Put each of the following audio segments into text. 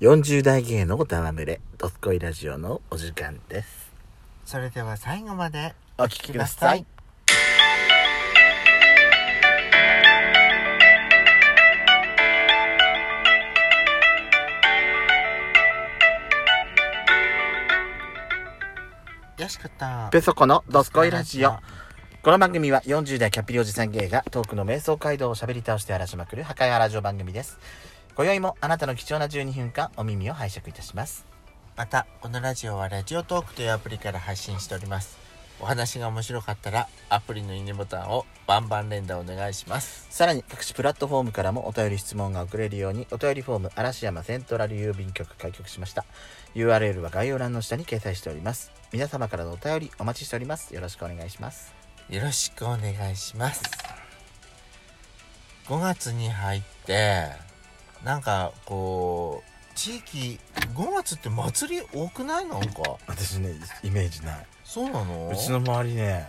40代芸の戯れ、ドスコイラジオのお時間です。それでは最後までお聞きください。よしかったペソコのドスコイラジオ。この番組は40代キャッピリおじさん芸がトークの瞑想街道を喋り倒して荒らしまくる破壊ラジオ番組です。今宵もあなたの貴重な12分間お耳を拝借いたします。またこのラジオはラジオトークというアプリから配信しております。お話が面白かったらアプリのいいねボタンをバンバン連打お願いします。さらに各種プラットフォームからもお便り質問が送れるようにお便りフォーム嵐山セントラル郵便局開局しました。URL は概要欄の下に掲載しております。皆様からのお便りお待ちしております。よろしくお願いします。よろしくお願いします。5月に入ってなんかこう地域5月って祭り多くない？なんか。私ねイメージない。そうなの？うちの周りね。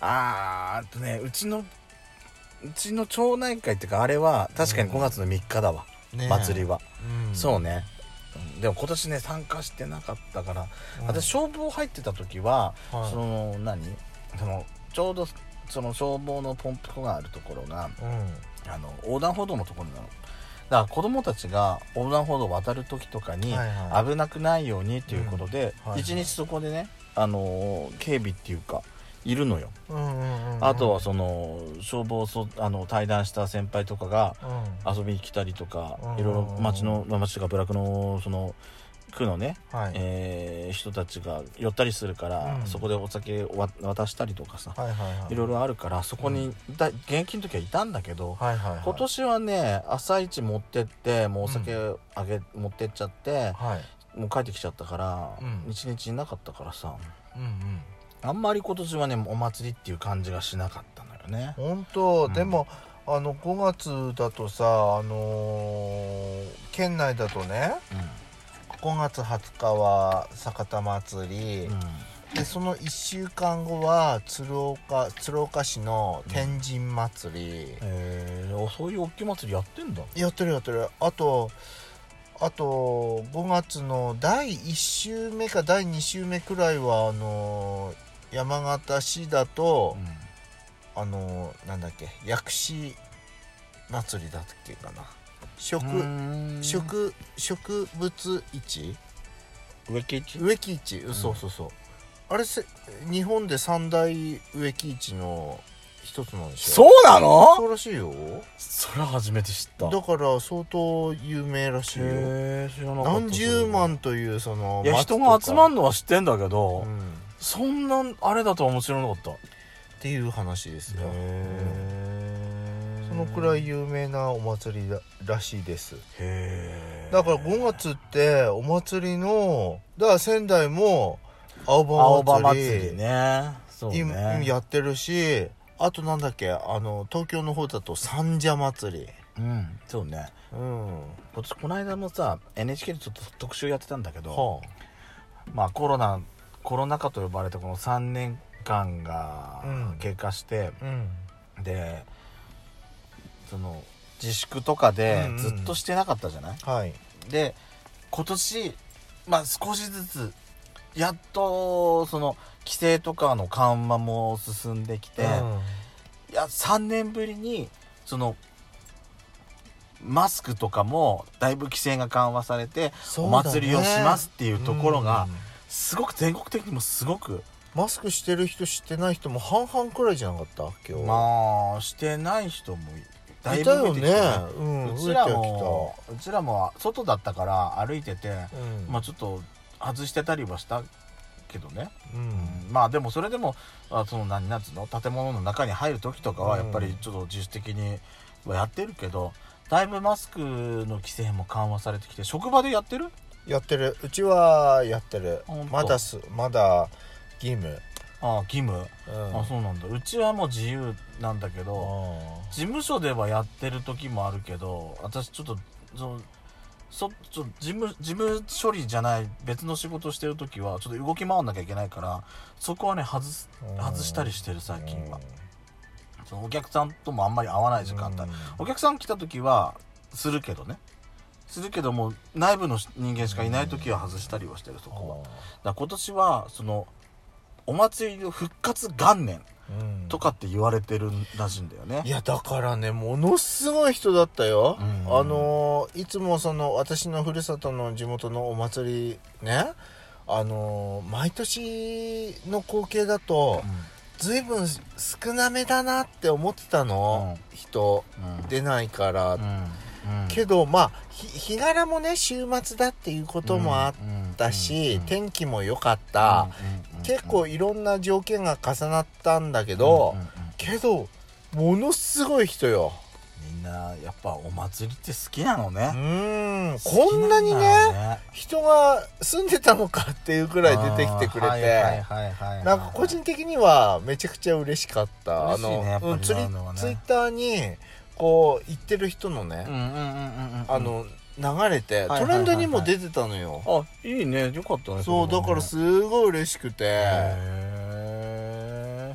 あーあとねうちのうちの町内会っていうかあれは確かに5月の3日だわ、ねえ。祭りは、うん。そうね。うん。でも今年ね参加してなかったから、うん。私消防入ってた時は、はい。その何？そのちょうどその消防のポンプ庫があるところがうん。あの横断歩道のところなのだから子供たちが横断歩道を渡る時とかに危なくないようにっていうことで一、日そこでねあの警備っていうかいるのよ、あとはその消防そあの対談した先輩とかがうん。遊びに来たりとか、うんいろいろ町のまあ町とか部落のその区のね、はい。えー人たちが寄ったりするから、うん。そこでお酒をわ渡したりとかさ、はいはいはい。いろいろあるからそこにだ現役の時はいたんだけど、はいはいはい。今年はね朝一持ってってもうお酒あげ、持ってっちゃってはい。もう帰ってきちゃったから、うん。一日いなかったからさうんうん。あんまり今年はねお祭りっていう感じがしなかったのよね。本当、うん。でもあの5月だとさあのー県内だとね5月20日は酒田祭り、うん、うんでその1週間後は鶴岡鶴岡市の天神祭り、えー、そういう大きい祭りやってんだ。やってるやってる。あとあと5月の第1週目か第2週目くらいはあのー山形市だと、あのーなんだっけ薬師祭りだっけかな植うん。植植物市？植木市？植木市、ん。そうそうそう。あれせ日本で三大植木市の一つなんでしょ？そうなの？そうらしいよ。それは初めて知った。だから相当有名らしいよ。へえ知らなかった。何十万というそのいや人が集まんんのは知ってんだけど、うん、っそんなあれだとはもちろんなかった。ていう話ですよ、へそのくらい有名なお祭りだらしいです。だから5月ってお祭りのだから仙台も青青葉葉祭りね。そう今ねやってるしあとなんだっけあの東京の方だと三社祭り。うん。そうね。うん。ここの間もさ NHK でちょっと特集やってたんだけど、はまあコロナコロナ禍と呼ばれたこの3年間がうん。経過して、あうん。でその自粛とかでうんうんずっとしてなかったじゃない、はい。で今年まあ少しずつやっとその規制とかの緩和も進んできて、いや3年ぶりにそのマスクとかもだいぶ規制が緩和されて、お祭りをしますっていうところが、すごく全国的にもすごくマスクしてる人してない人も半々くらいじゃなかった？今日。まあしてない人もだいぶ増えてきてね。うん。うちらもうちらも外だったから歩いてて、うん。まあちょっと外してたりはしたけどね、うん。まあでもそれでもあその何なんつうの？建物の中に入る時とかはやっぱりちょっと自主的にはやってるけどだいぶマスクの規制も緩和されてきて職場でやってる？やってる。うちはやってる。まだすまだ義務ああ義務、うん。あそうなんだ。うちはもう自由なんだけどあ事務所ではやってる時もあるけど私ちょっとそのそちょ事務事務処理じゃない別の仕事してる時はちょっと動き回んなきゃいけないからそこはね外すー外したりしてる最近は。そのお客さんともあんまり会わない時間帯、うん。お客さん来た時はするけどね。するけども内部の人間しかいない時は外したりはしてるそこは。だ今年はそのお祭りの復活元年うん。とかって言われてるらしいんだよね。いやだからねものすごい人だったよ、うん。あのーいつもその私のふるさとの地元のお祭りねあのー毎年の光景だと随分少なめだなって思ってたの、人うん。出ないから、うんうん。けどまあひ日柄もね週末だっていうこともあったし、天気も良かった、結構いろんな条件が重なったんだけど、けどものすごい人よ。みんなやっぱお祭りって好きなのうね。ーん。こんなにだね。よね人が住んでたのかっていうくらい出てきてくれて、なんか個人的にはめちゃくちゃ嬉しかった。ねやっぱりうんツリ今のはね。ツイッターにこう言ってる人のね、あの流れて、トレンドにも出てたのよ、あいいね。よかったねそうだからすごい嬉しくて、へえ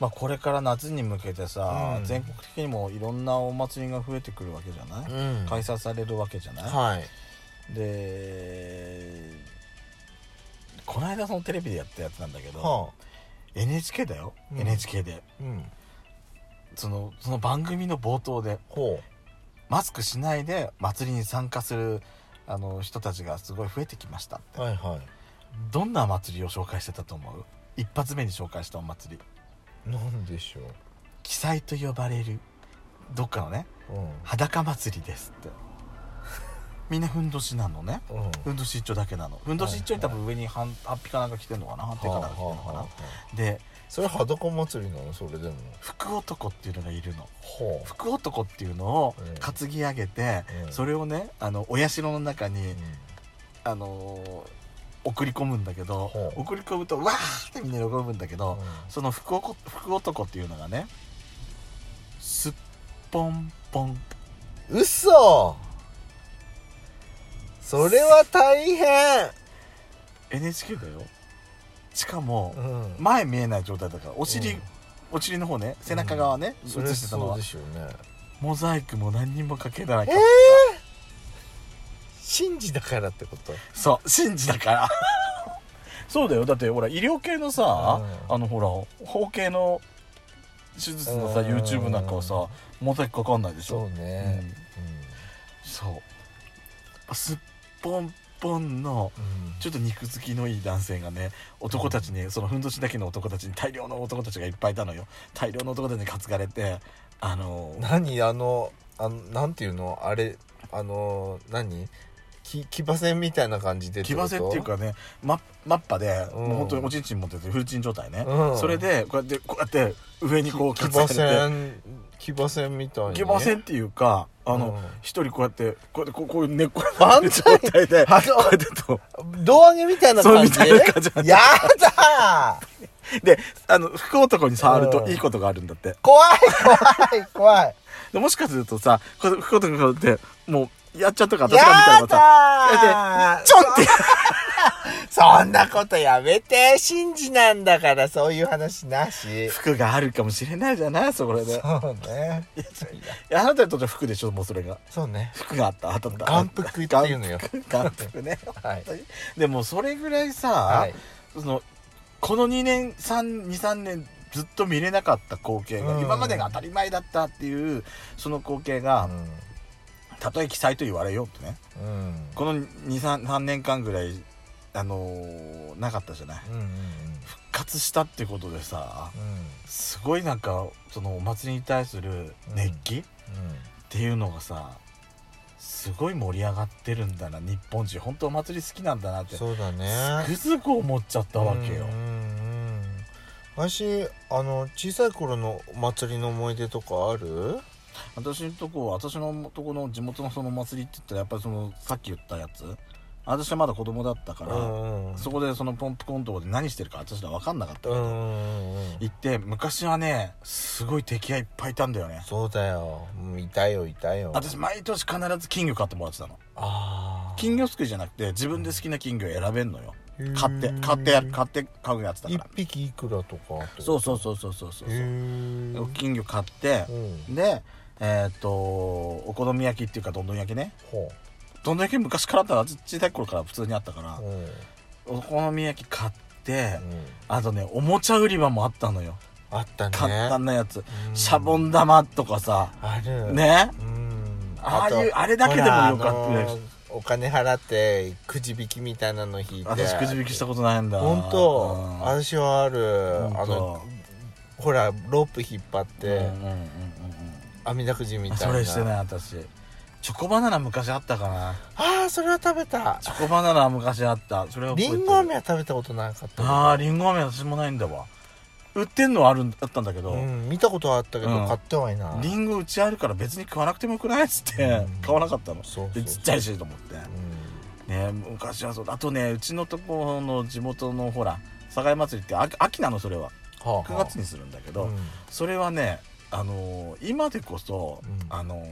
まあこれから夏に向けてさ、うん。全国的にもいろんなお祭りが増えてくるわけじゃない、うん。開催されるわけじゃない、はい。でこの間そのテレビでやったやつなんだけど、はあ。NHK だよ、うん。NHK で。うんそのその番組の冒頭でほマスクしないで祭りに参加するあの人たちがすごい増えてきましたって。うはいはい。どんな祭りを紹介してたと思う？一発目に紹介したお祭り。なんでしょ記載と呼ばれる。どっかのねううん。裸祭りですって。みんなふんどしなのね。うん。ふんどし一丁だけなの。ふんどし一丁に多分上にはんハッピかなんか着てんのかな？ハッピかなんか着てんのかな？でそれ裸祭りなの？それでも？福男っていうのがいるの。ほ福男っていうのをうん。担ぎ上げて、うん。それをねあのお社の中にう、あのー送り込むんだけど送り込むとわーってみんな喜ぶんだけど、うん。その福男福男っていうのがねすっぽんぽん。嘘！それは大変！NHK だよしかもうん。前見えない状態だからお尻、うん。お尻の方ね背中側ね、映してたのは。ね。モザイクも何にもかけないかえら、神事だからってこと？そう神事だから。そうだよ。だってほら医療系のさ、うん。あのほら包茎の手術のさうん。YouTube なんかはさモザイクかかんないでしょ。そうね。そう。すっぽんぽんのうん。ちょっと肉付きのいい男性がね男たちにそのふんどしだけの男たちに大量の男たちがいっぱいいたのよ。大量の男たちに担がれてあの何？あのあのなんていうの？あれあの何？き騎馬戦みたいな感じで騎馬戦っていうかねママッパで、うん。もう本当におちんちん持っててフルチン状態ね、うん。それでこうやってこうやって上にこう騎馬て戦騎馬戦みたいに。騎馬戦っていうかあのうん。一、人こうやってこうやってこうこういう寝っ転万がる状態でこあうやってと。の胴上げみたいな感じそうみたいな感じなんだやだー。であの福男に触るとうん。いいことがあるんだって。怖い怖い怖い。でもしかするとさこう福男がこうやってもうやっちゃったから私やが見たらさだーちょんって そんなことやめて。神事なんだからそういう話なし。服があるかもしれないじゃない？そこで。ねそうね。いやあなたにとっては服でしょ？もうそれが。そうね。服があったあったった。眼福っていうのよ。眼福。ね。はい。でもそれぐらいさ、はい。そのこの2年23年ずっと見れなかった光景が、うん。今までが当たり前だったっていうその光景が、たとえ記載と言われようとね。うん。うんこの23年間ぐらいあのーなかったじゃない。うんうん復活したってことでさうん。すごいなんかそのお祭りに対する熱気っていうのがさすごい盛り上がってるんだな。日本人本当お祭り好きなんだなって。そうだね。つくづく思っちゃったわけよ。うんうんうん。私あの小さい頃のお祭りの思い出とかある？私のとこ私のとこの地元のそのお祭りって言ったらやっぱりそのさっき言ったやつ。私はまだ子供だったから、うんそこでそのポンプコントで何してるか私ら分かんなかったけど、うんうんうん行って昔はねすごい敵がいっぱいいたんだよね。そうだよ。うんいたよいたよ。私毎年必ず金魚買ってもらってたの。あ金魚すくいじゃなくて自分で好きな金魚選べんのよ買って買ってや買って買うやつだか一ら匹いくらとかそうそうそうそうそうそう。金魚買ってうん。でえーっとお好み焼きっていうかどんどん焼きね。ほどんだけ昔からあったら小さい頃から普通にあったからうん。お好み焼き買ってうん。あとねおもちゃ売り場もあったのよ。あったね。簡単なやつ、うん。シャボン玉とかさある。ね？うん。ああいうとあれだけでもよかったあのお金払ってくじ引きみたいなの引いて。私くじ引きしたことないんだ。本当、うん。私はあるあのほらロープ引っ張って、うんうんうんうんうん。網だくじみたいな。それしてない私。チョコバナナ昔あったかな。ああそれは食べた。チョコバナナは昔あった。それは覚えてる。りんご飴は食べたことなかったあありんご飴私もないんだわ売ってんのはあるんあったんだけど、うん見たことはあったけど、うん。買ってはいない。リンゴうちあるから別に食わなくてもよくないっつって、うん。買わなかったの。そうちっちゃいしと思って。うん。ね昔はそう。だあとねうちのところの地元のほら境祭りって秋秋なのそれは。はあはあ。9月にするんだけど、うん。それはねあのー今でこそ、うん。あのー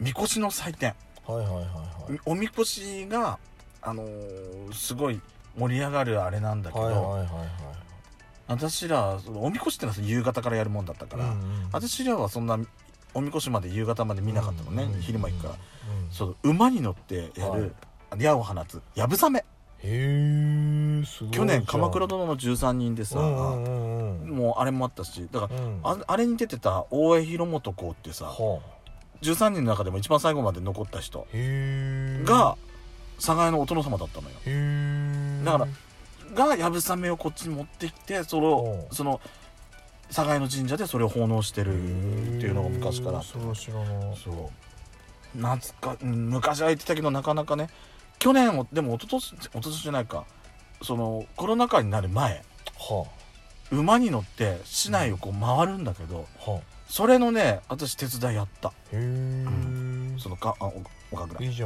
みこしの祭典。はいはいはいはい。おみこしがあのーすごい盛り上がるあれなんだけど、はいはいはいはい。私らそのおみこしってのは夕方からやるもんだったから、うんうん私らはそんなおみこしまで夕方まで見なかったのね、うん昼間行くから、うんそう馬に乗ってやはい。る、矢を放つやぶさめ。へえすごい去年鎌倉殿の13人でさ、うんうんうんうん。もうあれもあったしだから、うん。ああれに出てた大江広元公ってさは13人の中でも一番最後まで残った人が寒河江のお殿様だったのよ。へえだからがやぶさめをこっちに持ってきてそれをその寒河江の神社でそれを奉納してるっていうのが昔からそれは知らない。そう。懐かうん昔は言ってたけどなかなかね去年もでも一昨年一昨年じゃないか。そのコロナ禍になる前。は馬に乗って市内をこう回るんだけどあはあ。それのね私手伝いやった。へえそのかあおおかぐらいいじ